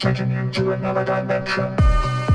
taking you to another dimension.